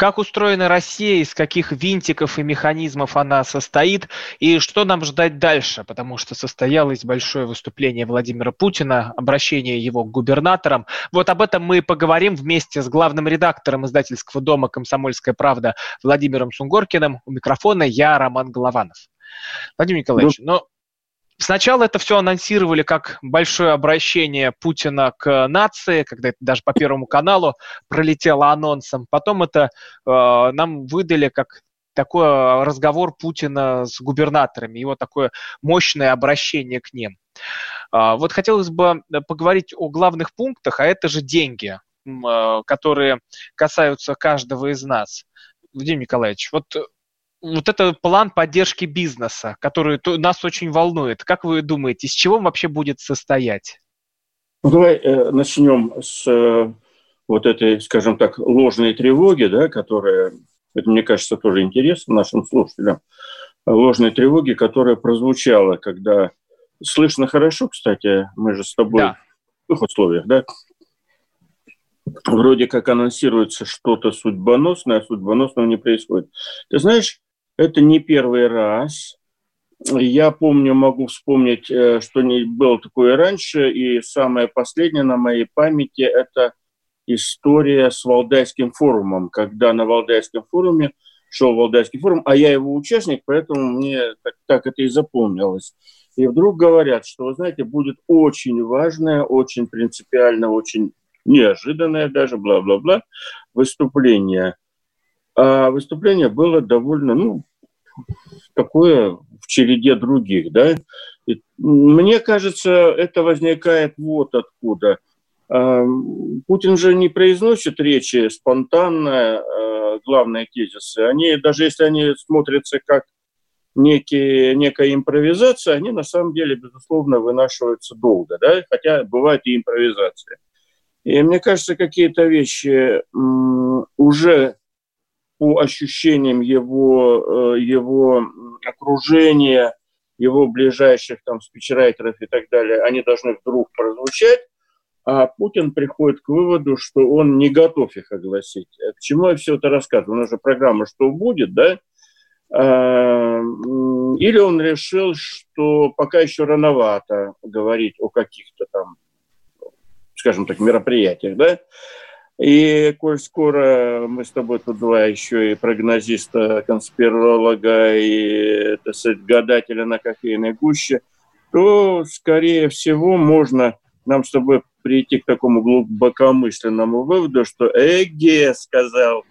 Как устроена Россия, из каких винтиков и механизмов она состоит, и что нам ждать дальше, потому что состоялось большое выступление Владимира Путина, обращение его к губернаторам. Вот об этом мы поговорим вместе с главным редактором издательского дома «Комсомольская правда» Владимиром Сунгоркиным. У микрофона я, Роман Голованов. Владимир Николаевич, ну, но Сначала это все анонсировали как большое обращение Путина к нации, когда это даже по Первому каналу пролетело анонсом. Потом это э, нам выдали как такой разговор Путина с губернаторами, его такое мощное обращение к ним. Э, вот хотелось бы поговорить о главных пунктах, а это же деньги, э, которые касаются каждого из нас. Владимир Николаевич, вот вот это план поддержки бизнеса, который нас очень волнует. Как вы думаете, из чего он вообще будет состоять? Ну, давай э, начнем с э, вот этой, скажем так, ложной тревоги, да, которая, это, мне кажется, тоже интересно нашим слушателям, ложной тревоги, которая прозвучала, когда слышно хорошо, кстати, мы же с тобой да. в их условиях, да, вроде как анонсируется что-то судьбоносное, а судьбоносного не происходит. Ты знаешь, это не первый раз. Я помню, могу вспомнить, э, что не было такое раньше, и самое последнее на моей памяти – это история с Валдайским форумом, когда на Валдайском форуме шел Валдайский форум, а я его участник, поэтому мне так, так это и запомнилось. И вдруг говорят, что, вы знаете, будет очень важное, очень принципиально, очень неожиданное даже, бла-бла-бла, выступление. А выступление было довольно, ну, такое в череде других, да. Мне кажется, это возникает вот откуда. А, Путин же не произносит речи спонтанно, а, главные тезисы. Они, даже если они смотрятся как некие, некая импровизация, они на самом деле, безусловно, вынашиваются долго, да, хотя бывает и импровизация. И мне кажется, какие-то вещи уже по ощущениям его, э, его окружения, его ближайших там спичрайтеров и так далее, они должны вдруг прозвучать, а Путин приходит к выводу, что он не готов их огласить. Э, к чему я все это рассказываю? У нас же программа «Что будет?», да? А, или он решил, что пока еще рановато говорить о каких-то там, скажем так, мероприятиях, да? И коль скоро мы с тобой тут два еще и прогнозиста, конспиролога и, так сказать, гадателя на кофейной гуще, то, скорее всего, можно нам с тобой прийти к такому глубокомысленному выводу, что «Эге», — сказал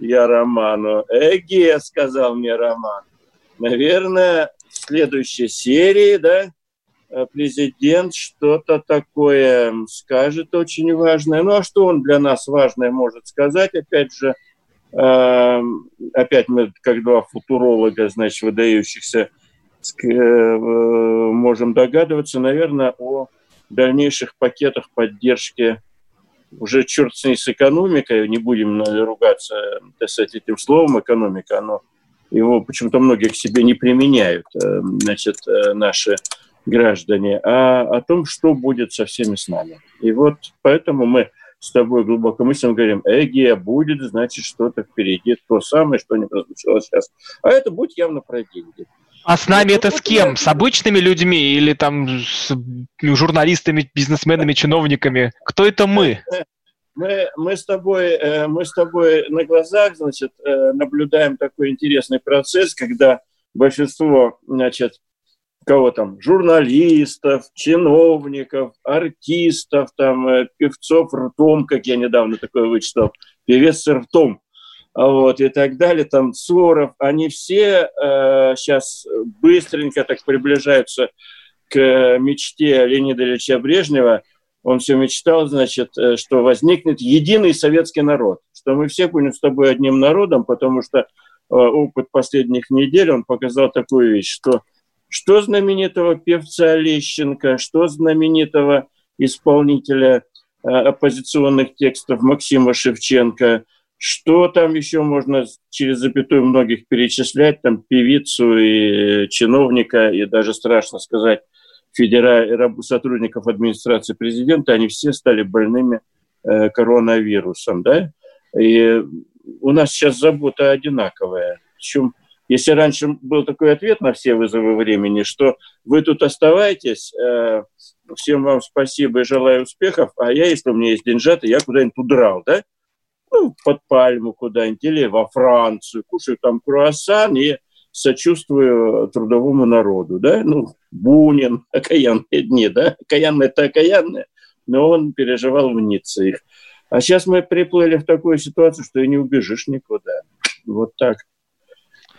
я Роману, «Эге», — сказал мне Роман. Наверное, в следующей серии, да, президент что-то такое скажет очень важное. Ну а что он для нас важное может сказать? Опять же, э, опять мы, как два футуролога, значит, выдающихся, э, можем догадываться, наверное, о дальнейших пакетах поддержки уже черт с ней с экономикой, не будем ругаться так сказать, этим словом экономика, оно его почему-то многие к себе не применяют, значит, наши граждане, а о том, что будет со всеми с нами. И вот поэтому мы с тобой глубоко мысленно говорим, эгия будет, значит, что-то впереди, то самое, что не прозвучало сейчас. А это будет явно про деньги. А с нами это с кем? С обычными людьми или там с журналистами, бизнесменами, чиновниками? Кто это мы? Мы, мы, с тобой, э, мы с тобой на глазах значит, э, наблюдаем такой интересный процесс, когда большинство значит, кого там, журналистов, чиновников, артистов, там, э, певцов ртом, как я недавно такое вычитал, певец с ртом, вот, и так далее, там, Соров, они все э, сейчас быстренько так приближаются к мечте Леонида Ильича Брежнева. Он все мечтал, значит, э, что возникнет единый советский народ, что мы все будем с тобой одним народом, потому что э, опыт последних недель, он показал такую вещь, что что знаменитого певца Лещенко, что знаменитого исполнителя э, оппозиционных текстов Максима Шевченко, Что там еще можно через запятую многих перечислять? Там певицу и чиновника, и даже страшно сказать, федера... сотрудников администрации президента, они все стали больными э, коронавирусом, да? И у нас сейчас забота одинаковая. Причем, если раньше был такой ответ на все вызовы времени, что вы тут оставайтесь, э, всем вам спасибо и желаю успехов, а я, если у меня есть деньжата, я куда-нибудь удрал, да? Ну, под пальму куда-нибудь или во Францию, кушаю там круассан и сочувствую трудовому народу, да? Ну, Бунин, окаянные дни, да? Окаянные это окаянные, но он переживал в Ницце их. А сейчас мы приплыли в такую ситуацию, что и не убежишь никуда. Вот так.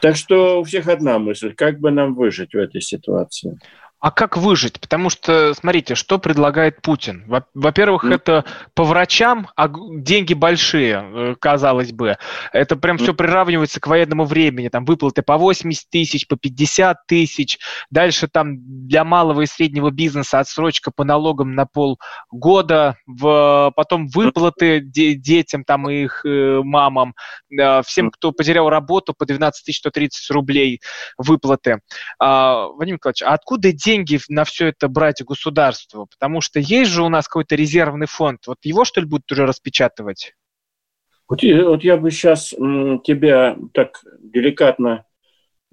Так что у всех одна мысль, как бы нам выжить в этой ситуации. А как выжить? Потому что, смотрите, что предлагает Путин. Во-первых, mm. это по врачам, а деньги большие, э, казалось бы. Это прям mm. все приравнивается к военному времени. Там выплаты по 80 тысяч, по 50 тысяч. Дальше там для малого и среднего бизнеса отсрочка по налогам на полгода. В, потом выплаты де- детям там и их э, мамам. Э, всем, кто потерял работу, по 12 130 рублей выплаты. А, Вадим Николаевич, а откуда деньги? Деньги на все это брать государству? Потому что есть же у нас какой-то резервный фонд. Вот его, что ли, будут уже распечатывать? Вот, вот я бы сейчас тебя так деликатно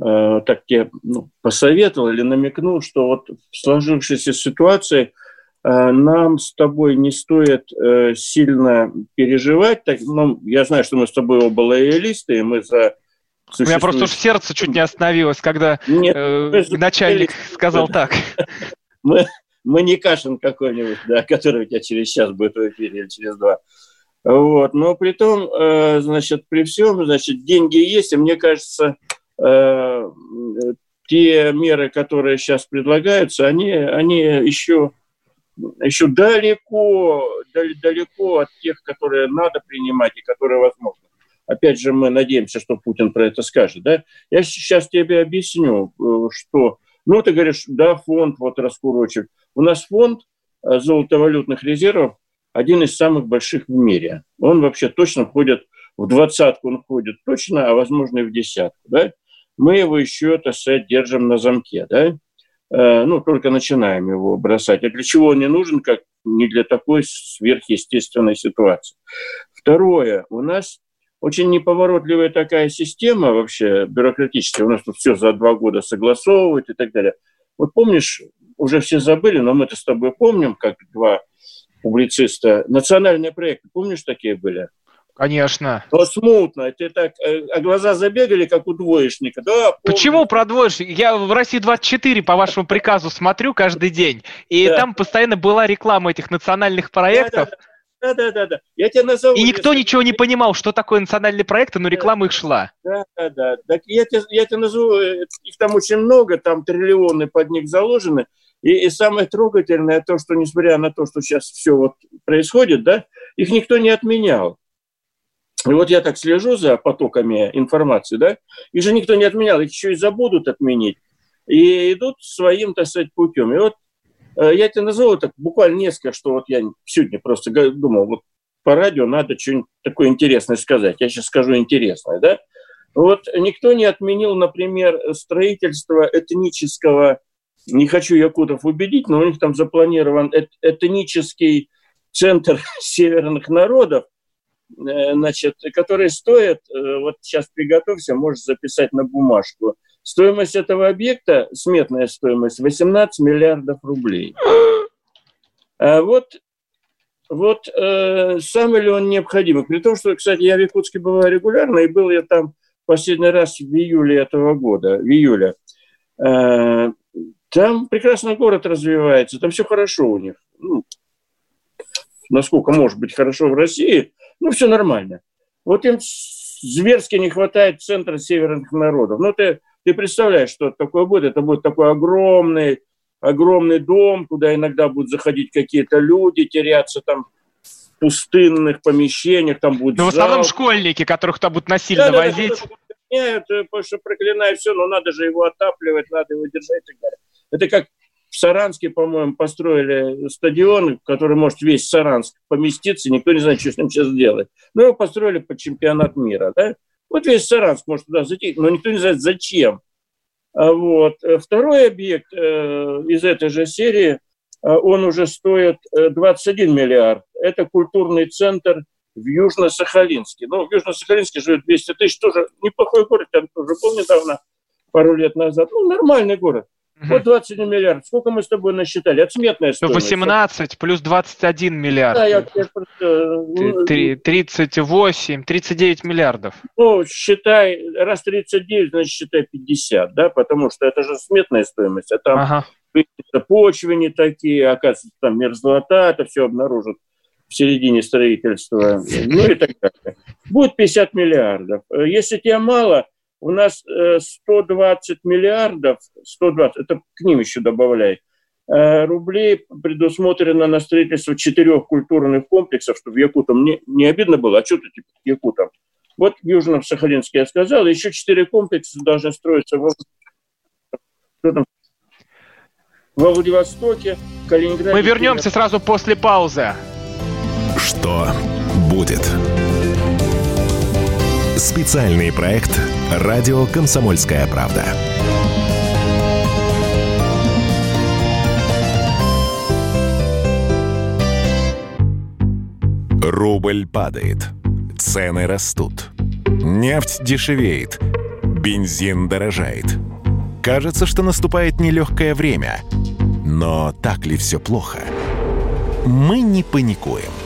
э, так тебе ну, посоветовал или намекнул, что вот в сложившейся ситуации э, нам с тобой не стоит э, сильно переживать. Так, ну, я знаю, что мы с тобой оба лоялисты, и мы за у меня просто уж сердце чуть не остановилось, когда Нет, э, начальник сказал так. Мы, мы не Кашин какой-нибудь, да, который у тебя через час будет в эфире или через два. Вот. Но при том, э, значит, при всем, значит, деньги есть, и мне кажется, э, те меры, которые сейчас предлагаются, они, они еще, еще далеко, далеко от тех, которые надо принимать и которые возможны. Опять же, мы надеемся, что Путин про это скажет. Да? Я сейчас тебе объясню, э, что... Ну, ты говоришь, да, фонд вот раскурочек. У нас фонд э, золотовалютных резервов один из самых больших в мире. Он вообще точно входит в двадцатку, он входит точно, а возможно и в десятку. Да? Мы его еще, так сказать, держим на замке. Да? Э, ну, только начинаем его бросать. А для чего он не нужен, как не для такой сверхъестественной ситуации. Второе, у нас очень неповоротливая такая система вообще бюрократическая. У нас тут все за два года согласовывать и так далее. Вот помнишь, уже все забыли, но мы-то с тобой помним, как два публициста. Национальные проекты, помнишь, такие были? Конечно. Но смутно. Ты так, э, а глаза забегали, как у двоечника. Да, помню. Почему про двоечник? Я в России 24 по вашему приказу смотрю каждый день. И да. там постоянно была реклама этих национальных проектов. Да, да, да, да, да, да. Я тебя назову. И никто если... ничего не понимал, что такое национальные проекты, но реклама да, их шла. Да, да, да. Так я тебе, я тебе назову, э, их там очень много, там триллионы под них заложены. И, и самое трогательное то, что несмотря на то, что сейчас все вот происходит, да, их никто не отменял. И вот я так слежу за потоками информации, да, их же никто не отменял, их еще и забудут отменить. И идут своим, так сказать, путем. И вот я тебе назову так буквально несколько, что вот я сегодня просто думал, вот по радио надо что-нибудь такое интересное сказать. Я сейчас скажу интересное, да? Вот никто не отменил, например, строительство этнического, не хочу якутов убедить, но у них там запланирован этнический центр северных народов, э, значит, который стоит, э, вот сейчас приготовься, можешь записать на бумажку, Стоимость этого объекта, сметная стоимость, 18 миллиардов рублей. А вот, вот э, самый ли он необходимый? При том, что, кстати, я в Якутске бываю регулярно, и был я там последний раз в июле этого года, в июле. Э, там прекрасно город развивается, там все хорошо у них. Ну, насколько может быть хорошо в России, ну, все нормально. Вот им зверски не хватает центра северных народов. Ну, ты ты представляешь, что такое будет? Это будет такой огромный, огромный дом, куда иногда будут заходить какие-то люди, теряться там в пустынных помещениях, там будет Ну, в основном школьники, которых там будут насильно да, возить. Да, да, нет, потому что проклинаю все, но надо же его отапливать, надо его держать и так далее. Это как в Саранске, по-моему, построили стадион, в который может весь Саранск поместиться, никто не знает, что с ним сейчас делать. Но его построили под чемпионат мира, да? Вот весь Саранск может туда зайти, но никто не знает, зачем. А вот. Второй объект э, из этой же серии, э, он уже стоит 21 э, миллиард. Это культурный центр в Южно-Сахалинске. Ну, в Южно-Сахалинске живет 200 тысяч, тоже неплохой город, я тоже был недавно, пару лет назад. Ну, нормальный город. Угу. Вот 21 миллиард. Сколько мы с тобой насчитали? Это сметная стоимость. 18 плюс 21 миллиард. Да, я, я просто... 38, 39 миллиардов. Ну, считай, раз 39, значит, считай 50, да, потому что это же сметная стоимость. А там ага. почвы не такие, оказывается, там мерзлота, это все обнаружат в середине строительства, ну и так далее. Будет 50 миллиардов. Если тебе мало, у нас 120 э, миллиардов, 120, это к ним еще добавляй, э, рублей предусмотрено на строительство четырех культурных комплексов, чтобы якутам не, не обидно было, а что ты типа якутам? Вот в Южном Сахалинске я сказал, еще четыре комплекса должны строиться во, во Владивостоке, Калининграде. Мы вернемся сразу после паузы. Что будет? Специальный проект «Радио Комсомольская правда». Рубль падает. Цены растут. Нефть дешевеет. Бензин дорожает. Кажется, что наступает нелегкое время. Но так ли все плохо? Мы не паникуем –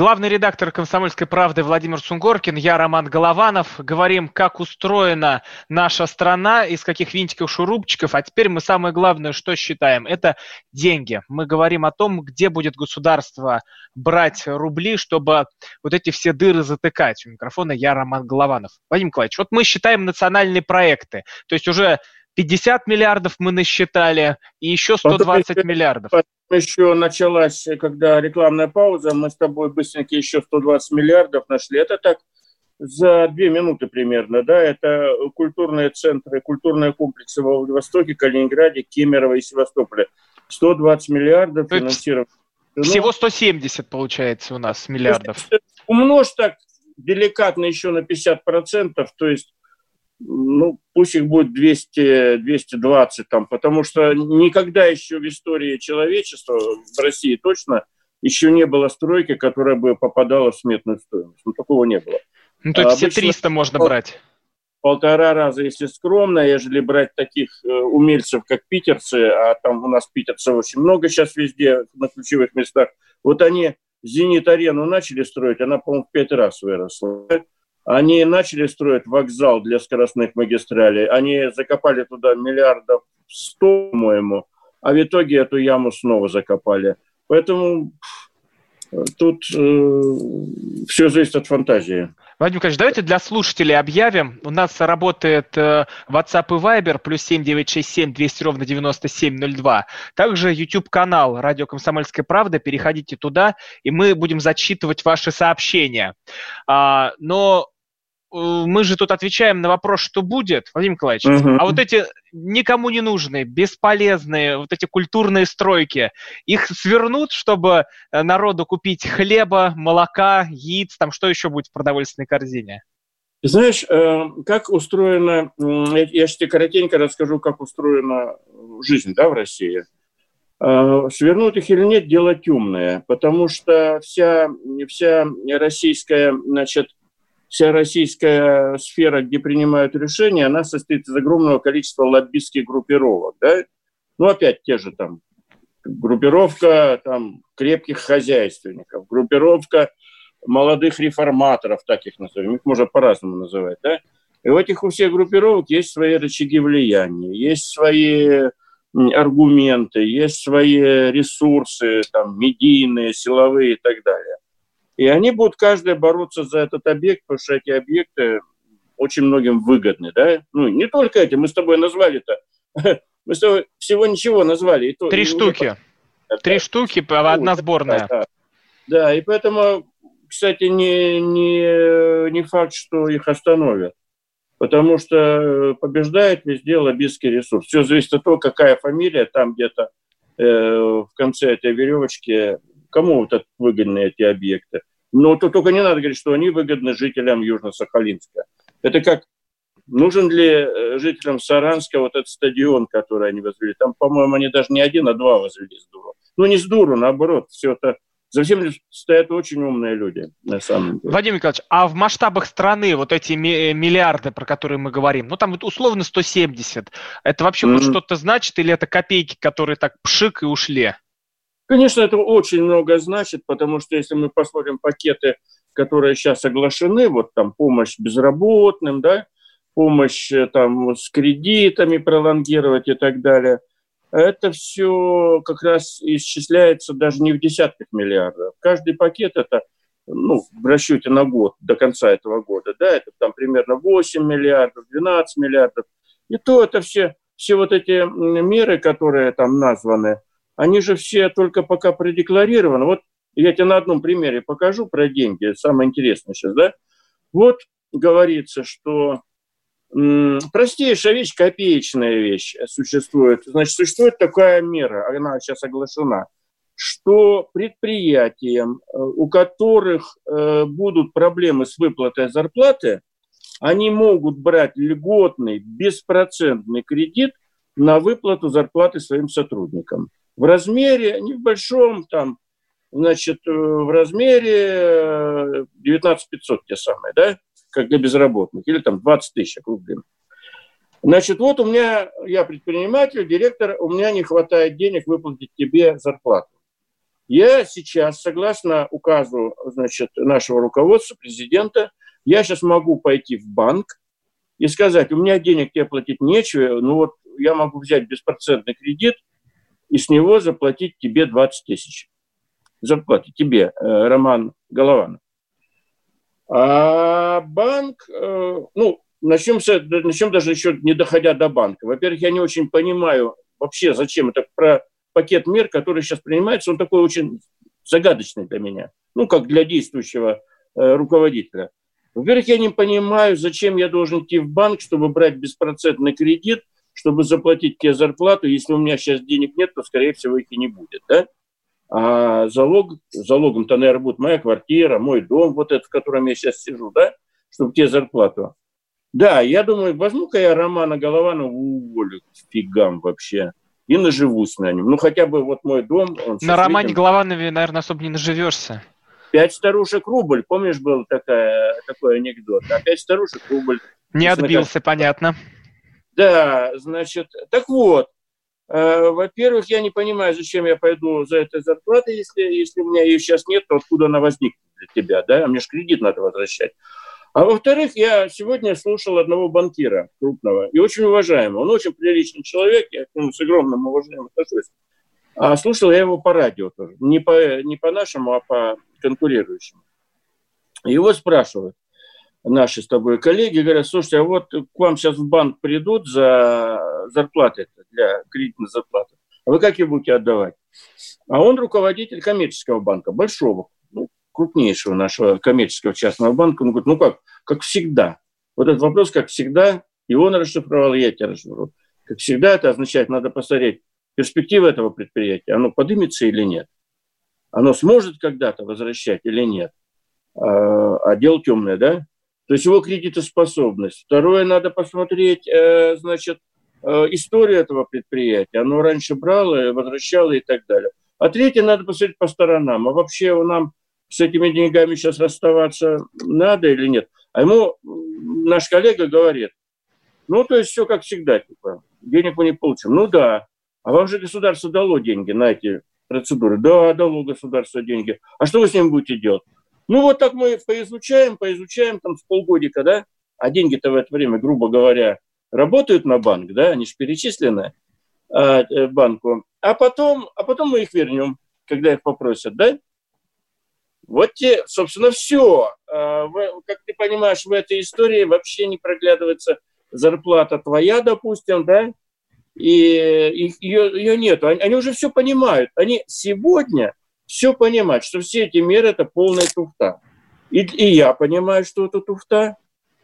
Главный редактор «Комсомольской правды» Владимир Сунгоркин, я Роман Голованов. Говорим, как устроена наша страна, из каких винтиков, шурупчиков. А теперь мы самое главное, что считаем, это деньги. Мы говорим о том, где будет государство брать рубли, чтобы вот эти все дыры затыкать. У микрофона я Роман Голованов. Владимир Николаевич, вот мы считаем национальные проекты. То есть уже 50 миллиардов мы насчитали, и еще 120 потом миллиардов. Еще началась, когда рекламная пауза, мы с тобой быстренько еще 120 миллиардов нашли. Это так за две минуты примерно, да, это культурные центры, культурные комплексы во Владивостоке, Калининграде, Кемерово и Севастополе. 120 миллиардов финансирования. Всего 170 получается у нас миллиардов. Умножь так деликатно еще на 50%, то есть ну, пусть их будет 200, 220 там, потому что никогда еще в истории человечества, в России точно, еще не было стройки, которая бы попадала в сметную стоимость. Ну, такого не было. Ну, то есть все 300 можно брать? Полтора раза, если скромно, ежели брать таких э, умельцев, как питерцы, а там у нас питерцев очень много сейчас везде, на ключевых местах, вот они «Зенит-арену» начали строить, она, по-моему, в пять раз выросла. Они начали строить вокзал для скоростных магистралей. Они закопали туда миллиардов сто, по-моему, а в итоге эту яму снова закопали. Поэтому тут э, все зависит от фантазии. Владимир Николаевич, давайте для слушателей объявим. У нас работает э, WhatsApp и Viber, плюс 7967 200 ровно 9702. Также YouTube-канал «Радио Комсомольская правда». Переходите туда, и мы будем зачитывать ваши сообщения. А, но мы же тут отвечаем на вопрос, что будет, Владимир Николаевич, uh-huh. а вот эти никому не нужные, бесполезные, вот эти культурные стройки, их свернут, чтобы э, народу купить хлеба, молока, яиц, там что еще будет в продовольственной корзине? Знаешь, э, как устроена, я тебе коротенько расскажу, как устроена жизнь да, в России. Свернуть их или нет, дело темное, потому что вся, вся российская значит, вся российская сфера, где принимают решения, она состоит из огромного количества лоббистских группировок. Да? Ну, опять те же там группировка там, крепких хозяйственников, группировка молодых реформаторов, так их назовем, их можно по-разному называть, да, и у этих у всех группировок есть свои рычаги влияния, есть свои аргументы, есть свои ресурсы, там, медийные, силовые и так далее. И они будут каждый бороться за этот объект, потому что эти объекты очень многим выгодны, да? Ну, не только эти, мы с тобой назвали-то, мы с тобой всего ничего назвали. И то, Три и штуки. Уже... Три штуки, одна сборная. Да, да. да, и поэтому, кстати, не, не, не факт, что их остановят потому что э, побеждает везде лоббистский ресурс. Все зависит от того, какая фамилия там где-то э, в конце этой веревочки, кому вот выгодны эти объекты. Но то только не надо говорить, что они выгодны жителям Южно-Сахалинска. Это как нужен ли э, жителям Саранска вот этот стадион, который они возвели? Там, по-моему, они даже не один, а два возвели с дуру. Ну, не с дуру, наоборот, все это за всем стоят очень умные люди, на самом деле. Вадим Николаевич, а в масштабах страны вот эти миллиарды, про которые мы говорим, ну там вот условно 170, это вообще mm-hmm. что-то значит или это копейки, которые так пшик и ушли? Конечно, это очень много значит, потому что если мы посмотрим пакеты, которые сейчас оглашены, вот там помощь безработным, да, помощь э, там с кредитами пролонгировать и так далее – это все как раз исчисляется даже не в десятках миллиардов. Каждый пакет это, ну, в расчете на год, до конца этого года, да, это там примерно 8 миллиардов, 12 миллиардов. И то это все, все вот эти меры, которые там названы, они же все только пока продекларированы. Вот я тебе на одном примере покажу про деньги, самое интересное сейчас, да. Вот говорится, что Простейшая вещь, копеечная вещь существует. Значит, существует такая мера, она сейчас оглашена, что предприятиям, э, у которых э, будут проблемы с выплатой зарплаты, они могут брать льготный, беспроцентный кредит на выплату зарплаты своим сотрудникам. В размере, не в большом, там, значит, э, в размере 19 500 те самые, да, как для безработных, или там 20 тысяч округлим. Значит, вот у меня, я предприниматель, директор, у меня не хватает денег выплатить тебе зарплату. Я сейчас, согласно указу значит, нашего руководства, президента, я сейчас могу пойти в банк и сказать, у меня денег тебе платить нечего, ну вот я могу взять беспроцентный кредит и с него заплатить тебе 20 тысяч. Зарплате тебе, э, Роман Голованов. А банк, э, ну, начнем, с, начнем даже еще не доходя до банка. Во-первых, я не очень понимаю вообще, зачем это про пакет мер, который сейчас принимается, он такой очень загадочный для меня, ну, как для действующего э, руководителя. Во-первых, я не понимаю, зачем я должен идти в банк, чтобы брать беспроцентный кредит, чтобы заплатить тебе зарплату. Если у меня сейчас денег нет, то, скорее всего, их и не будет. Да? А залог, залогом-то, наверное, будет моя квартира, мой дом, вот этот, в котором я сейчас сижу, да, чтобы тебе зарплату. Да, я думаю, возьму-ка я Романа Голованова уволю фигам вообще и наживусь на нем. Ну, хотя бы вот мой дом... Он на Романе видим, Голованове, наверное, особо не наживешься. Пять старушек рубль. Помнишь, был такая, такой анекдот? А пять старушек рубль. Не отбился, понятно. Да, значит, так вот, Э, во-первых, я не понимаю, зачем я пойду за этой зарплатой, если, если у меня ее сейчас нет, то откуда она возникнет для тебя, да? А мне же кредит надо возвращать. А во-вторых, я сегодня слушал одного банкира крупного и очень уважаемого. Он очень приличный человек, я к нему с огромным уважением отношусь. А слушал я его по радио тоже. Не по, не по нашему, а по конкурирующему. Его спрашивают, наши с тобой коллеги говорят, слушайте, а вот к вам сейчас в банк придут за зарплаты для кредитной зарплаты, а вы как ее будете отдавать? А он руководитель коммерческого банка, большого, ну, крупнейшего нашего коммерческого частного банка. Он говорит, ну как, как всегда. Вот этот вопрос, как всегда, и он расшифровал, и я тебя расшифровал. Как всегда, это означает, надо посмотреть перспективы этого предприятия, оно поднимется или нет. Оно сможет когда-то возвращать или нет. А, а дело темное, да? То есть его кредитоспособность. Второе, надо посмотреть, э, значит, э, историю этого предприятия. Оно раньше брало, возвращало и так далее. А третье, надо посмотреть по сторонам. А вообще нам с этими деньгами сейчас расставаться надо или нет? А ему наш коллега говорит, ну, то есть все как всегда, типа, денег мы не получим. Ну да, а вам же государство дало деньги на эти процедуры. Да, дало государство деньги. А что вы с ними будете делать? Ну вот так мы поизучаем, поизучаем там с полгодика, да, а деньги-то в это время, грубо говоря, работают на банк, да, они же перечислены а, э, банку, а потом, а потом мы их вернем, когда их попросят, да? Вот те, собственно, все. А, как ты понимаешь, в этой истории вообще не проглядывается зарплата твоя, допустим, да, и ее, ее нет. Они, они уже все понимают. Они сегодня все понимают, что все эти меры – это полная туфта. И, и я понимаю, что это туфта.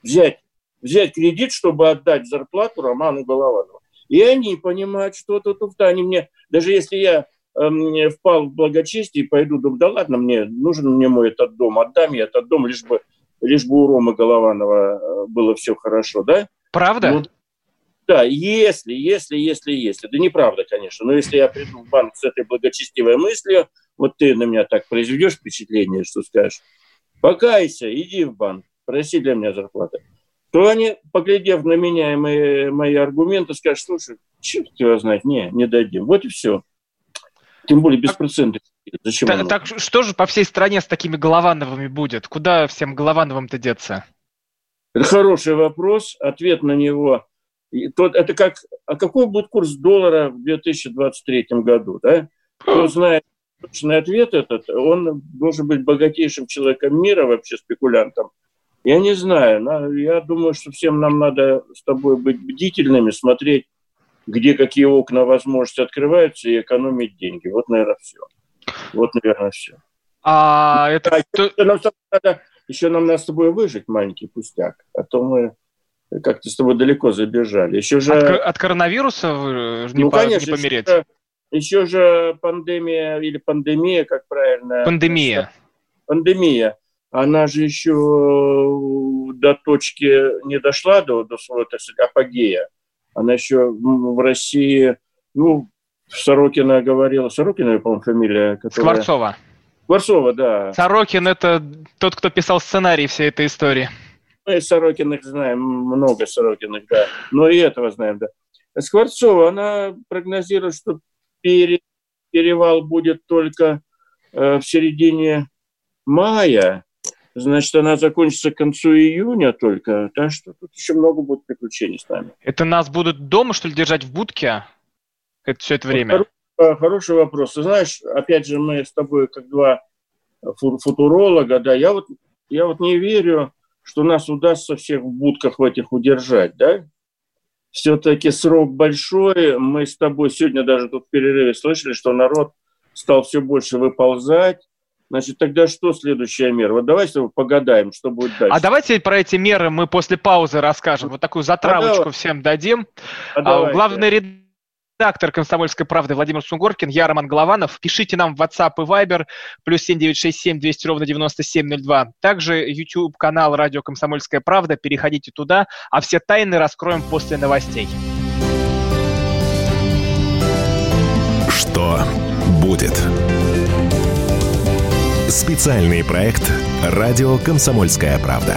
Взять, взять кредит, чтобы отдать зарплату Роману Голованову. И они понимают, что это туфта. Они мне, даже если я э, впал в благочестие и пойду, думаю, да ладно, мне нужен мне мой этот дом, отдам я этот дом, лишь бы, лишь бы у Ромы Голованова э, было все хорошо, да? Правда? Вот, да, если, если, если, если. Да неправда, конечно. Но если я приду в банк с этой благочестивой мыслью, вот ты на меня так произведешь впечатление, что скажешь, покайся, иди в банк, проси для меня зарплаты. То они, поглядев на меня и мои, мои аргументы, скажут, слушай, черт его знает, не, не дадим. Вот и все. Тем более без процентов. Зачем так, так что же по всей стране с такими Головановыми будет? Куда всем Головановым-то деться? Это хороший вопрос. Ответ на него и тот, это как, а какой будет курс доллара в 2023 году, да? Кто знает точный ответ этот, он должен быть богатейшим человеком мира, вообще спекулянтом. Я не знаю, я думаю, что всем нам надо с тобой быть бдительными, смотреть, где какие окна возможности открываются и экономить деньги. Вот, наверное, все. Вот, наверное, все. А это... А, еще, нам, надо, еще нам надо с тобой выжить маленький пустяк, а то мы как-то с тобой далеко забежали. Еще же... От, от коронавируса вы не, ну, по, конечно, не помереть? Еще, еще же пандемия или пандемия, как правильно? Пандемия. Пандемия. Она же еще до точки не дошла, до, до своего, так сказать, апогея. Она еще в России, ну, Сорокина говорила, Сорокина, по-моему, фамилия. Которая... Скворцова. Скворцова, да. Сорокин – это тот, кто писал сценарий всей этой истории. Мы Сорокиных знаем, много Сорокиных, да. Но и этого знаем, да. Скворцова, она прогнозирует, что пере, перевал будет только э, в середине мая. Значит, она закончится к концу июня только. Так что тут еще много будет приключений с нами. Это нас будут дома, что ли, держать в будке это, все это время? Хороший, хороший вопрос. Ты знаешь, опять же, мы с тобой как два футуролога, да, я вот, я вот не верю, что нас удастся всех в будках в этих удержать, да? Все-таки срок большой. Мы с тобой сегодня даже тут в перерыве слышали, что народ стал все больше выползать. Значит, тогда что следующая мера? Вот давайте погадаем, что будет дальше. А давайте про эти меры мы после паузы расскажем. Вот такую затравочку а всем дадим. А, главный редактор редактор «Комсомольской правды» Владимир Сунгоркин, я Роман Голованов. Пишите нам в WhatsApp и Viber, плюс 7967 200 ровно 9702. Также YouTube-канал «Радио Комсомольская правда», переходите туда, а все тайны раскроем после новостей. Что будет? Специальный проект «Радио Комсомольская правда».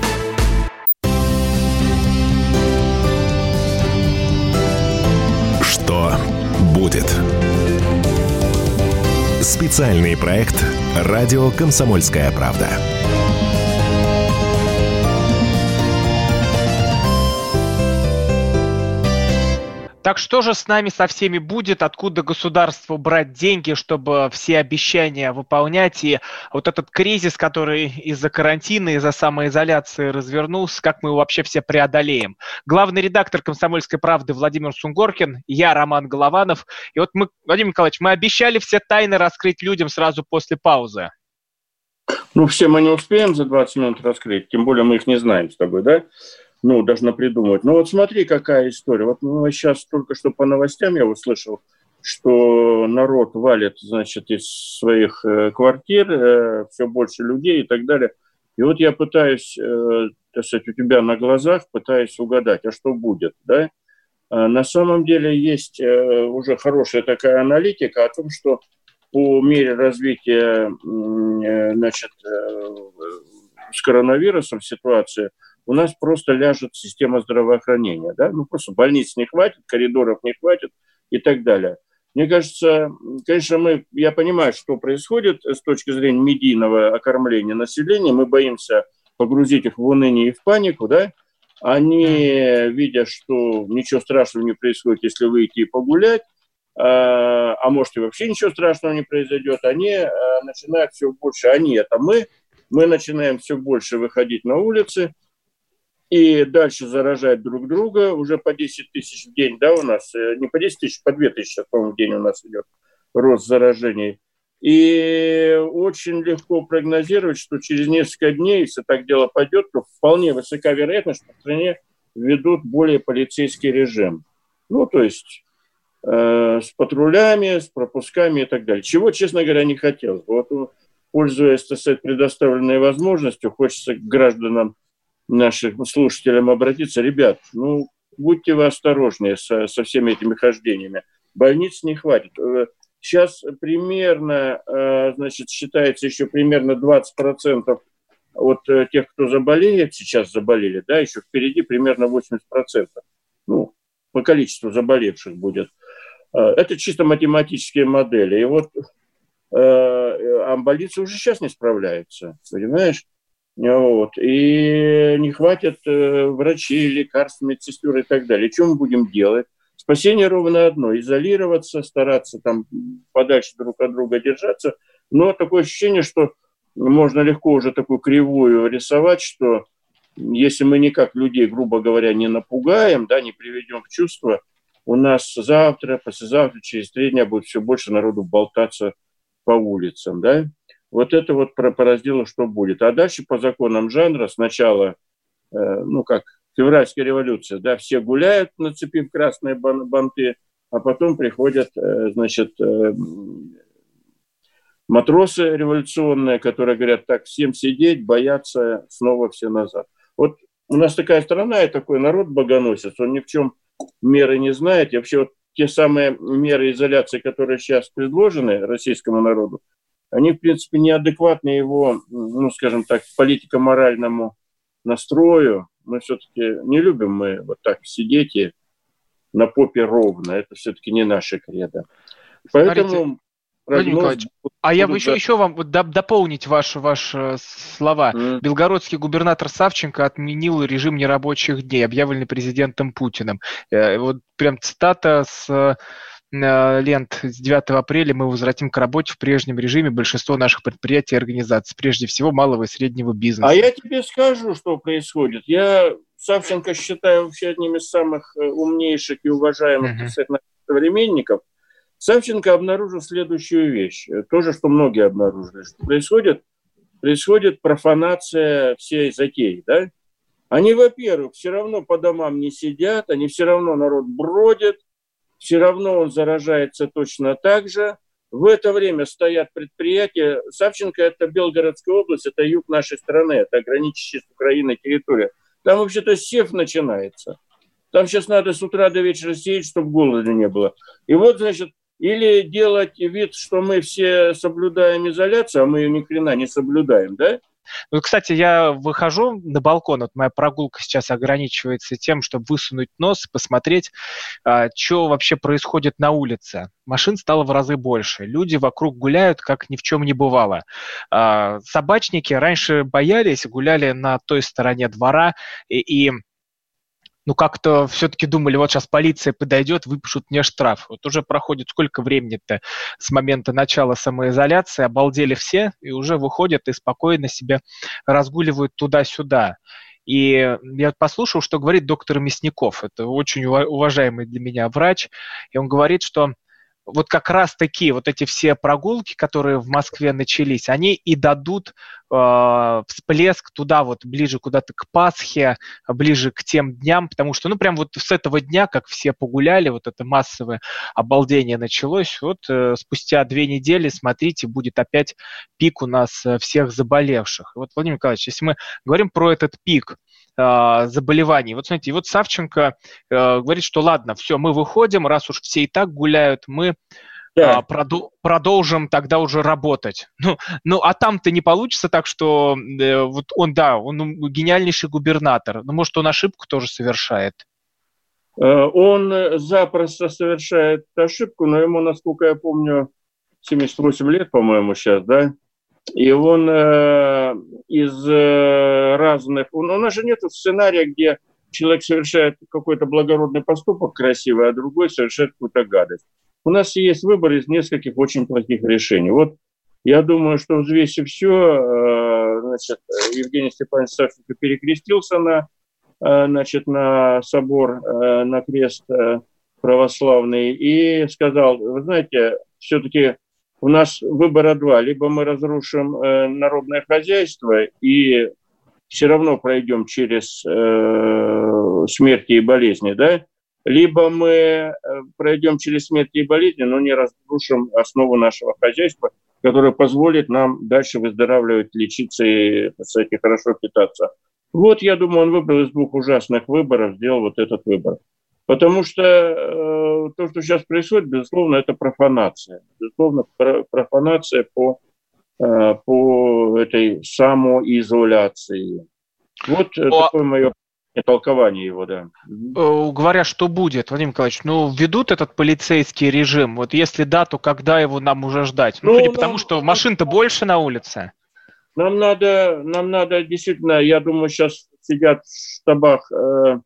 Будет. Специальный проект «Радио Комсомольская правда». Так что же с нами со всеми будет? Откуда государству брать деньги, чтобы все обещания выполнять? И вот этот кризис, который из-за карантина, из-за самоизоляции развернулся, как мы его вообще все преодолеем? Главный редактор «Комсомольской правды» Владимир Сунгоркин, я Роман Голованов. И вот мы, Владимир Николаевич, мы обещали все тайны раскрыть людям сразу после паузы. Ну, все мы не успеем за 20 минут раскрыть, тем более мы их не знаем с тобой, да? Ну, должна придумать. Ну вот смотри, какая история. Вот ну, сейчас только что по новостям я услышал, что народ валит, значит, из своих э, квартир, э, все больше людей и так далее. И вот я пытаюсь, э, так сказать, у тебя на глазах, пытаюсь угадать, а что будет, да? А на самом деле есть уже хорошая такая аналитика о том, что по мере развития значит, с коронавирусом ситуации у нас просто ляжет система здравоохранения. Да? Ну, просто больниц не хватит, коридоров не хватит и так далее. Мне кажется, конечно, мы, я понимаю, что происходит с точки зрения медийного окормления населения. Мы боимся погрузить их в уныние и в панику, да? Они, видя, что ничего страшного не происходит, если выйти и погулять, а, а может и вообще ничего страшного не произойдет, они а, начинают все больше, они это мы, мы начинаем все больше выходить на улицы, и дальше заражать друг друга, уже по 10 тысяч в день, да, у нас, э, не по 10 тысяч, по 2 тысячи, по-моему, в день у нас идет рост заражений. И очень легко прогнозировать, что через несколько дней, если так дело пойдет, то вполне высока вероятность, что в стране ведут более полицейский режим. Ну, то есть э, с патрулями, с пропусками и так далее. Чего, честно говоря, не хотелось. Вот, пользуясь, так сказать, предоставленной возможностью, хочется гражданам нашим слушателям обратиться. Ребят, ну, будьте вы осторожнее со, со всеми этими хождениями. Больниц не хватит. Э, сейчас примерно, э, значит, считается еще примерно 20% от э, тех, кто заболеет, сейчас заболели, да, еще впереди примерно 80%. Ну, по количеству заболевших будет. Это чисто математические модели. И вот а больницы уже сейчас не справляются, понимаешь? Вот. И не хватит э, врачей, лекарств, медсестер и так далее. Что мы будем делать? Спасение ровно одно. Изолироваться, стараться там подальше друг от друга держаться. Но такое ощущение, что можно легко уже такую кривую рисовать, что если мы никак людей, грубо говоря, не напугаем, да, не приведем в чувство, у нас завтра, послезавтра, через три дня будет все больше народу болтаться по улицам, да, вот это вот поразило, что будет. А дальше по законам жанра сначала, э, ну как, февральская революция, да, все гуляют, нацепив красные банты, а потом приходят, э, значит, э, матросы революционные, которые говорят, так, всем сидеть, бояться, снова все назад. Вот у нас такая страна и такой народ богоносец, он ни в чем меры не знает. И вообще вот те самые меры изоляции, которые сейчас предложены российскому народу, они, в принципе, неадекватны его, ну, скажем так, политико-моральному настрою. Мы все-таки не любим мы вот так сидеть и на попе ровно. Это все-таки не наше кредо. Поэтому прогноз... А я бы еще, еще вам дополнить ваши, ваши слова. Mm. Белгородский губернатор Савченко отменил режим нерабочих дней, объявленный президентом Путиным. Э, вот прям цитата с Э, лент с 9 апреля мы возвратим к работе в прежнем режиме большинство наших предприятий и организаций, прежде всего малого и среднего бизнеса. А я тебе скажу, что происходит. Я Савченко считаю вообще одним из самых э, умнейших и уважаемых uh-huh. современников. Савченко обнаружил следующую вещь, э, тоже, что многие обнаружили, что происходит, происходит профанация всей затеи, да? Они, во-первых, все равно по домам не сидят, они все равно народ бродит, все равно он заражается точно так же. В это время стоят предприятия. Савченко – это Белгородская область, это юг нашей страны, это граничащая с Украиной территория. Там вообще-то сев начинается. Там сейчас надо с утра до вечера сидеть, чтобы голода не было. И вот, значит, или делать вид, что мы все соблюдаем изоляцию, а мы ее ни хрена не соблюдаем, да? Ну, кстати, я выхожу на балкон, вот моя прогулка сейчас ограничивается тем, чтобы высунуть нос и посмотреть, а, что вообще происходит на улице. Машин стало в разы больше. Люди вокруг гуляют, как ни в чем не бывало. А, собачники раньше боялись, гуляли на той стороне двора, и, и ну, как-то все-таки думали, вот сейчас полиция подойдет, выпишут мне штраф. Вот уже проходит сколько времени-то с момента начала самоизоляции, обалдели все и уже выходят и спокойно себе разгуливают туда-сюда. И я послушал, что говорит доктор Мясников. Это очень уважаемый для меня врач. И он говорит, что вот как раз такие вот эти все прогулки, которые в Москве начались, они и дадут э, всплеск туда вот ближе куда-то к Пасхе, ближе к тем дням, потому что, ну, прям вот с этого дня, как все погуляли, вот это массовое обалдение началось, вот э, спустя две недели, смотрите, будет опять пик у нас э, всех заболевших. вот, Владимир Николаевич, если мы говорим про этот пик, э, заболеваний. Вот смотрите, вот Савченко э, говорит, что ладно, все, мы выходим, раз уж все и так гуляют, мы да. а, проду- продолжим тогда уже работать. Ну, ну а там-то не получится так, что э, вот он, да, он гениальнейший губернатор, но может он ошибку тоже совершает. Э, он запросто совершает ошибку, но ему, насколько я помню, 78 лет, по-моему, сейчас, да? И он э, из э, разных... У нас же нет сценария, где человек совершает какой-то благородный поступок красивый, а другой совершает какую-то гадость. У нас есть выбор из нескольких очень плохих решений. Вот я думаю, что взвесив все, э, значит, Евгений Степанович Савченко перекрестился на, э, значит, на собор, э, на крест православный и сказал, вы знаете, все-таки у нас выбора два. Либо мы разрушим народное хозяйство и все равно пройдем через смерти и болезни, да, либо мы э, пройдем через смерть и болезни, но не разрушим основу нашего хозяйства, которое позволит нам дальше выздоравливать, лечиться и, кстати, хорошо питаться. Вот, я думаю, он выбрал из двух ужасных выборов, сделал вот этот выбор. Потому что э, то, что сейчас происходит, безусловно, это профанация. Безусловно, профанация по, э, по этой самоизоляции. Вот О... такое мое толкование его, да. Э, говоря, что будет, Владимир Николаевич, ну, ведут этот полицейский режим, вот если да, то когда его нам уже ждать? Ну, ну судя нам, потому, что машин-то больше на улице. Нам надо, нам надо действительно, я думаю, сейчас сидят в штабах, э, э,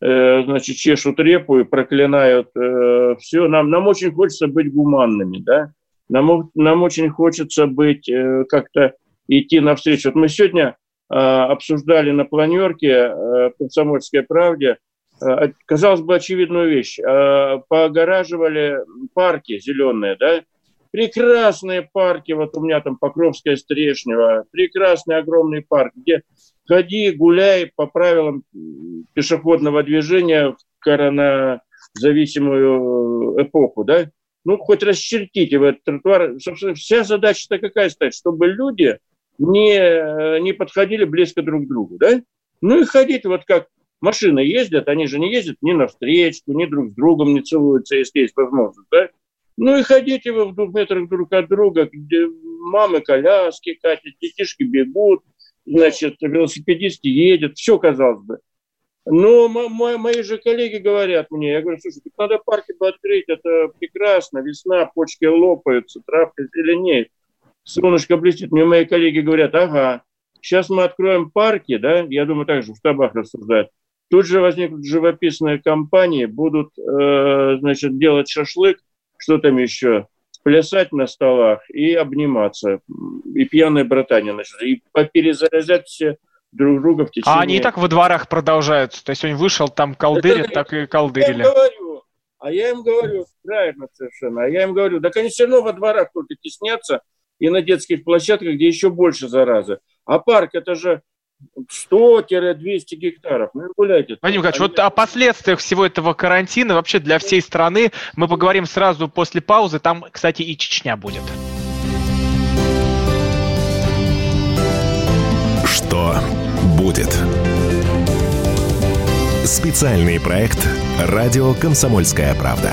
значит, чешут репу и проклинают э, все. Нам, нам очень хочется быть гуманными, да? Нам, нам очень хочется быть, э, как-то идти навстречу. Вот мы сегодня Э, обсуждали на планерке э, «Комсомольской правде», э, казалось бы, очевидную вещь. Погораживали парки зеленые, да? Прекрасные парки, вот у меня там Покровская Стрешнева, прекрасный огромный парк, где ходи, гуляй по правилам пешеходного движения в коронавизависимую эпоху, да? Ну, хоть расчертите в этот тротуар. Собственно, вся задача-то какая стоит? Чтобы люди не, э, не подходили близко друг к другу, да? Ну и ходить вот как машины ездят, они же не ездят ни на встречку, ни друг с другом не целуются, если есть возможность, да? Ну и ходите вы в двух метрах друг от друга, где мамы коляски катят, детишки бегут, значит, велосипедисты едет, все казалось бы. Но мои же коллеги говорят мне, я говорю, слушай, тут надо парки бы открыть, это прекрасно, весна, почки лопаются, травка зеленеет солнышко блестит. Мне мои коллеги говорят, ага, сейчас мы откроем парки, да, я думаю, также в штабах рассуждают. Тут же возникнут живописные компании, будут, э, значит, делать шашлык, что там еще, плясать на столах и обниматься. И пьяные братания начнут. И поперезаряжать все друг друга в течение... А они и так во дворах продолжаются. То есть он вышел, там колдырит, это, так и колдырили. Я говорю, а я им говорю, правильно совершенно, а я им говорю, да, они все равно во дворах только теснятся, и на детских площадках, где еще больше заразы. А парк это же 100-200 гектаров. Ну, гуляйте. Вадим Николаевич, вот о последствиях всего этого карантина вообще для всей страны мы поговорим сразу после паузы. Там, кстати, и Чечня будет. Что будет? Специальный проект «Радио Комсомольская правда».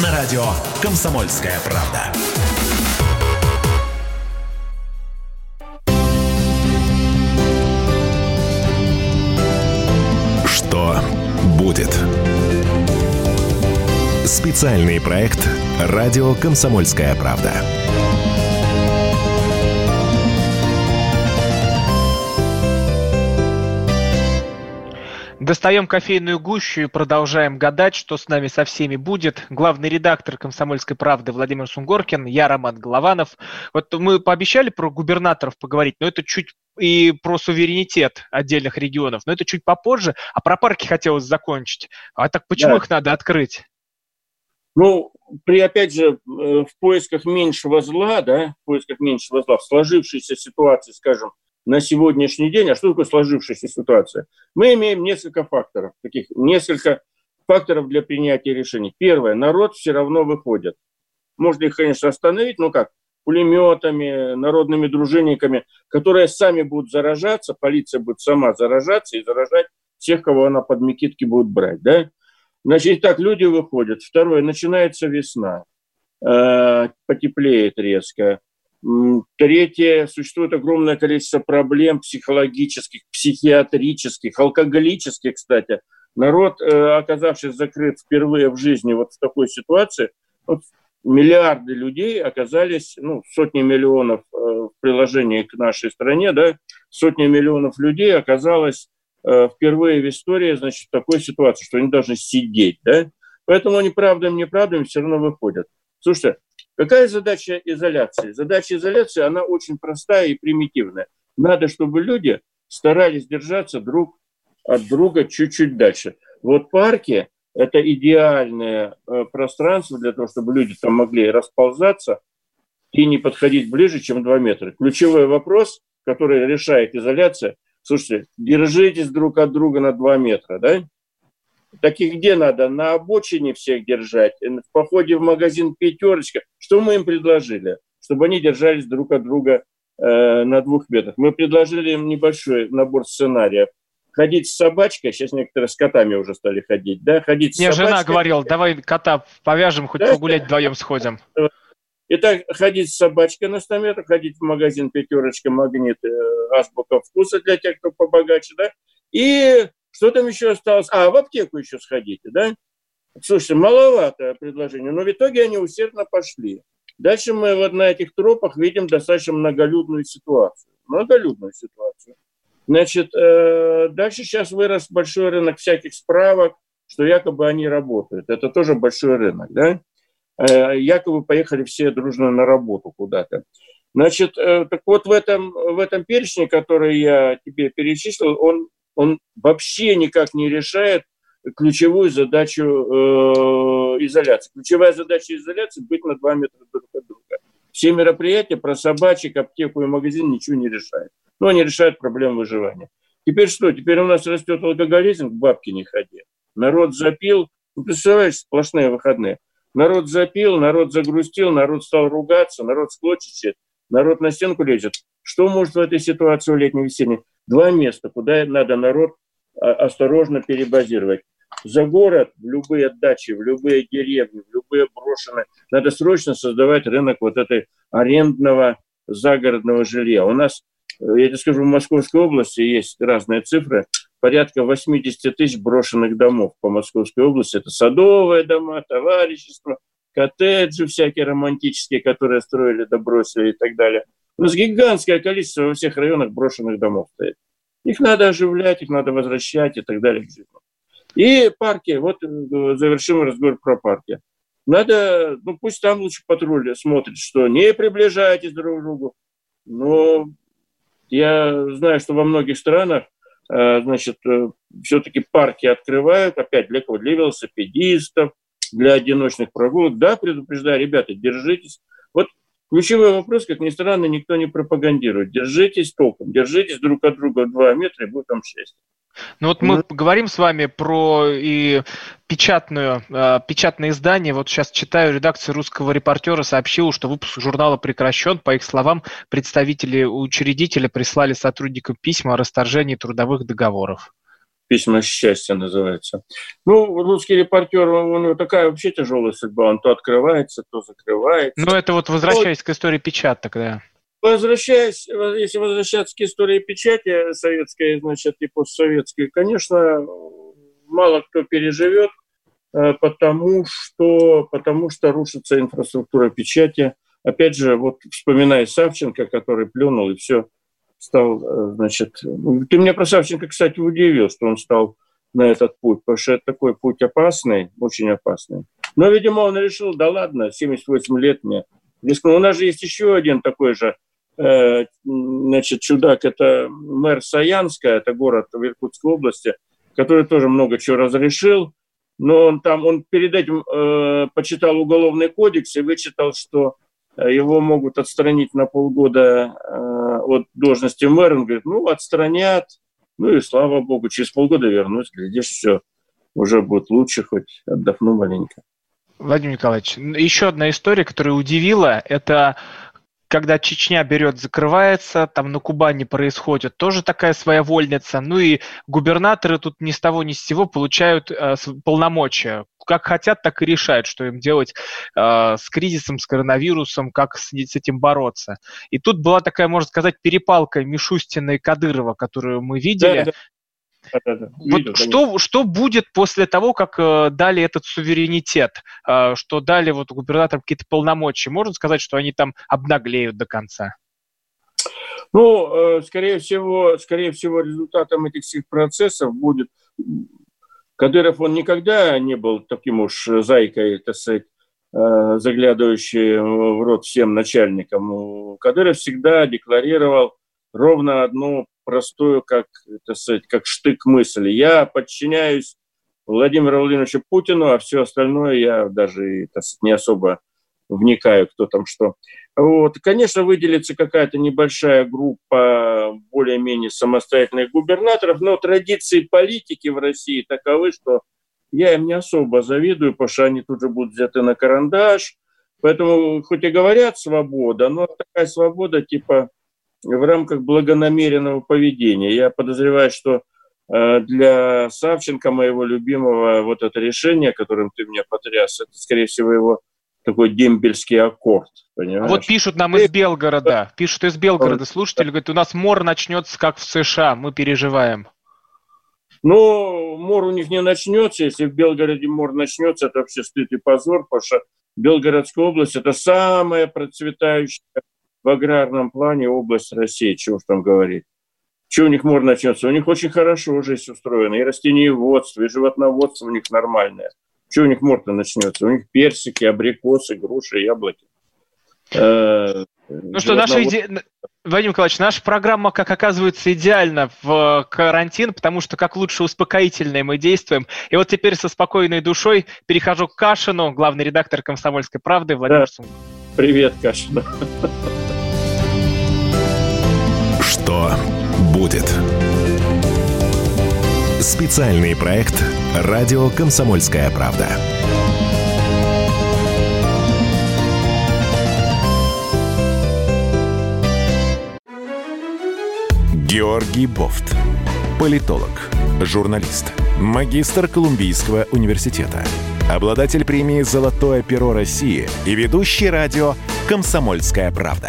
на радио «Комсомольская правда». Что будет? Специальный проект «Радио «Комсомольская правда». Достаем кофейную гущу и продолжаем гадать, что с нами со всеми будет. Главный редактор «Комсомольской правды» Владимир Сунгоркин, я Роман Голованов. Вот мы пообещали про губернаторов поговорить, но это чуть и про суверенитет отдельных регионов, но это чуть попозже. А про парки хотелось закончить. А так почему да. их надо открыть? Ну, при, опять же, э, в поисках меньшего зла, да, в поисках меньшего зла, в сложившейся ситуации, скажем, на сегодняшний день, а что такое сложившаяся ситуация? Мы имеем несколько факторов, таких несколько факторов для принятия решений. Первое, народ все равно выходит. Можно их, конечно, остановить, но как? Пулеметами, народными дружинниками, которые сами будут заражаться, полиция будет сама заражаться и заражать тех, кого она под Микитки будет брать. Да? Значит, так, люди выходят. Второе, начинается весна, э, потеплеет резко. Третье, существует огромное количество проблем психологических, психиатрических, алкоголических, кстати. Народ, э, оказавшись закрыт впервые в жизни вот в такой ситуации, вот миллиарды людей оказались, ну, сотни миллионов э, в приложении к нашей стране, да, сотни миллионов людей оказалось э, впервые в истории, значит, в такой ситуации, что они должны сидеть, да. Поэтому они правдами, неправдами все равно выходят. Слушайте, Какая задача изоляции? Задача изоляции, она очень простая и примитивная. Надо, чтобы люди старались держаться друг от друга чуть-чуть дальше. Вот парки – это идеальное э, пространство для того, чтобы люди там могли расползаться и не подходить ближе, чем 2 метра. Ключевой вопрос, который решает изоляция, слушайте, держитесь друг от друга на 2 метра, да? Таких где надо? На обочине всех держать, в походе в магазин «Пятерочка». Что мы им предложили? Чтобы они держались друг от друга э, на двух метрах. Мы предложили им небольшой набор сценариев. Ходить с собачкой, сейчас некоторые с котами уже стали ходить, да, ходить Мне с собачкой. жена говорила, давай кота повяжем, хоть да? погулять вдвоем сходим. Итак, ходить с собачкой на 100 метров, ходить в магазин «Пятерочка», «Магнит», э, «Азбука вкуса» для тех, кто побогаче, да, и что там еще осталось? А, в аптеку еще сходите, да? Слушайте, маловато предложение, но в итоге они усердно пошли. Дальше мы вот на этих тропах видим достаточно многолюдную ситуацию. Многолюдную ситуацию. Значит, э, дальше сейчас вырос большой рынок всяких справок, что якобы они работают. Это тоже большой рынок, да? Э, якобы поехали все дружно на работу куда-то. Значит, э, так вот в этом, в этом перечне, который я тебе перечислил, он он вообще никак не решает ключевую задачу э, изоляции. Ключевая задача изоляции – быть на 2 метра друг от друга. Все мероприятия про собачек, аптеку и магазин ничего не решают. Но они решают проблему выживания. Теперь что? Теперь у нас растет алкоголизм, к бабке не ходи. Народ запил, ну, представляешь, сплошные выходные. Народ запил, народ загрустил, народ стал ругаться, народ склочится, народ на стенку лезет. Что может в этой ситуации летней весенней? Два места, куда надо народ а, осторожно перебазировать. За город, в любые дачи, в любые деревни, в любые брошенные, надо срочно создавать рынок вот этой арендного загородного жилья. У нас, я тебе скажу, в Московской области есть разные цифры, порядка 80 тысяч брошенных домов по Московской области. Это садовые дома, товарищества, коттеджи всякие романтические, которые строили, добросили и так далее – у нас гигантское количество во всех районах брошенных домов стоит. Их надо оживлять, их надо возвращать и так далее. И парки, вот э, завершим разговор про парки. Надо, ну пусть там лучше патруль смотрит, что не приближайтесь друг к другу. Но я знаю, что во многих странах, э, значит, э, все-таки парки открывают, опять для кого? Для велосипедистов, для одиночных прогулок. Да, предупреждаю, ребята, держитесь. Вот Ключевой вопрос, как ни странно, никто не пропагандирует. Держитесь толком, держитесь друг от друга 2 метра, и будет вам счастье. Ну вот мы mm-hmm. говорим с вами про и печатную, э, печатное издание. Вот сейчас читаю, редакция русского репортера сообщила, что выпуск журнала прекращен. По их словам, представители учредителя прислали сотрудникам письма о расторжении трудовых договоров письма счастья называется. Ну, русский репортер, у него такая вообще тяжелая судьба. Он то открывается, то закрывается. Ну, это вот возвращаясь вот, к истории печаток, да. Возвращаясь, если возвращаться к истории печати советской, значит, и постсоветской, конечно, мало кто переживет потому что, потому что рушится инфраструктура печати. Опять же, вот вспоминая Савченко, который плюнул и все стал, значит... Ты меня про Савченко, кстати, удивил, что он стал на этот путь, потому что это такой путь опасный, очень опасный. Но, видимо, он решил, да ладно, 78 лет мне. У нас же есть еще один такой же э, значит, чудак, это мэр Саянска, это город в Иркутской области, который тоже много чего разрешил, но он там, он перед этим э, почитал уголовный кодекс и вычитал, что его могут отстранить на полгода э, от должности мэра. Он говорит, ну, отстранят, ну и слава богу, через полгода вернусь, глядишь, все уже будет лучше, хоть отдохну маленько. Владимир Николаевич, еще одна история, которая удивила, это когда Чечня берет, закрывается, там на Кубани происходит тоже такая своевольница, ну и губернаторы тут ни с того ни с сего получают э, полномочия. Как хотят, так и решают, что им делать э, с кризисом, с коронавирусом, как с, с этим бороться. И тут была такая, можно сказать, перепалка Мишустина и Кадырова, которую мы видели. Да, да. Вот Видел, что, что будет после того, как э, дали этот суверенитет, э, что дали вот губернаторам какие-то полномочия? Можно сказать, что они там обнаглеют до конца? Ну, э, скорее всего, скорее всего, результатом этих всех процессов будет... Кадыров, он никогда не был таким уж зайкой, так сказать, э, заглядывающий в рот всем начальникам. Кадыров всегда декларировал ровно одну простую, как, это сказать, как штык мысли. Я подчиняюсь Владимиру Владимировичу Путину, а все остальное я даже так сказать, не особо вникаю, кто там что. Вот. Конечно, выделится какая-то небольшая группа более-менее самостоятельных губернаторов, но традиции политики в России таковы, что я им не особо завидую, потому что они тут же будут взяты на карандаш. Поэтому, хоть и говорят свобода, но такая свобода типа в рамках благонамеренного поведения. Я подозреваю, что э, для Савченко, моего любимого, вот это решение, которым ты меня потряс, это, скорее всего, его такой дембельский аккорд. Понимаешь? Вот пишут нам из Белгорода, пишут из Белгорода, слушатели говорят, у нас мор начнется, как в США, мы переживаем. Ну, мор у них не начнется. Если в Белгороде мор начнется, это вообще стыд и позор, потому что Белгородская область – это самая процветающая в аграрном плане область России, чего уж там говорить. Что у них можно начнется? У них очень хорошо жизнь устроена. И растениеводство, и животноводство у них нормальное. Что у них можно начнется? У них персики, абрикосы, груши, яблоки. Э, ну что, наша идея... Владимир Николаевич, наша программа, как оказывается, идеальна в карантин, потому что как лучше успокоительное мы действуем. И вот теперь со спокойной душой перехожу к Кашину, главный редактор «Комсомольской правды» Владимир да. Привет, Кашин. Что будет? Специальный проект «Радио Комсомольская правда». Георгий Бофт. Политолог, журналист, магистр Колумбийского университета, обладатель премии «Золотое перо России» и ведущий радио «Комсомольская правда»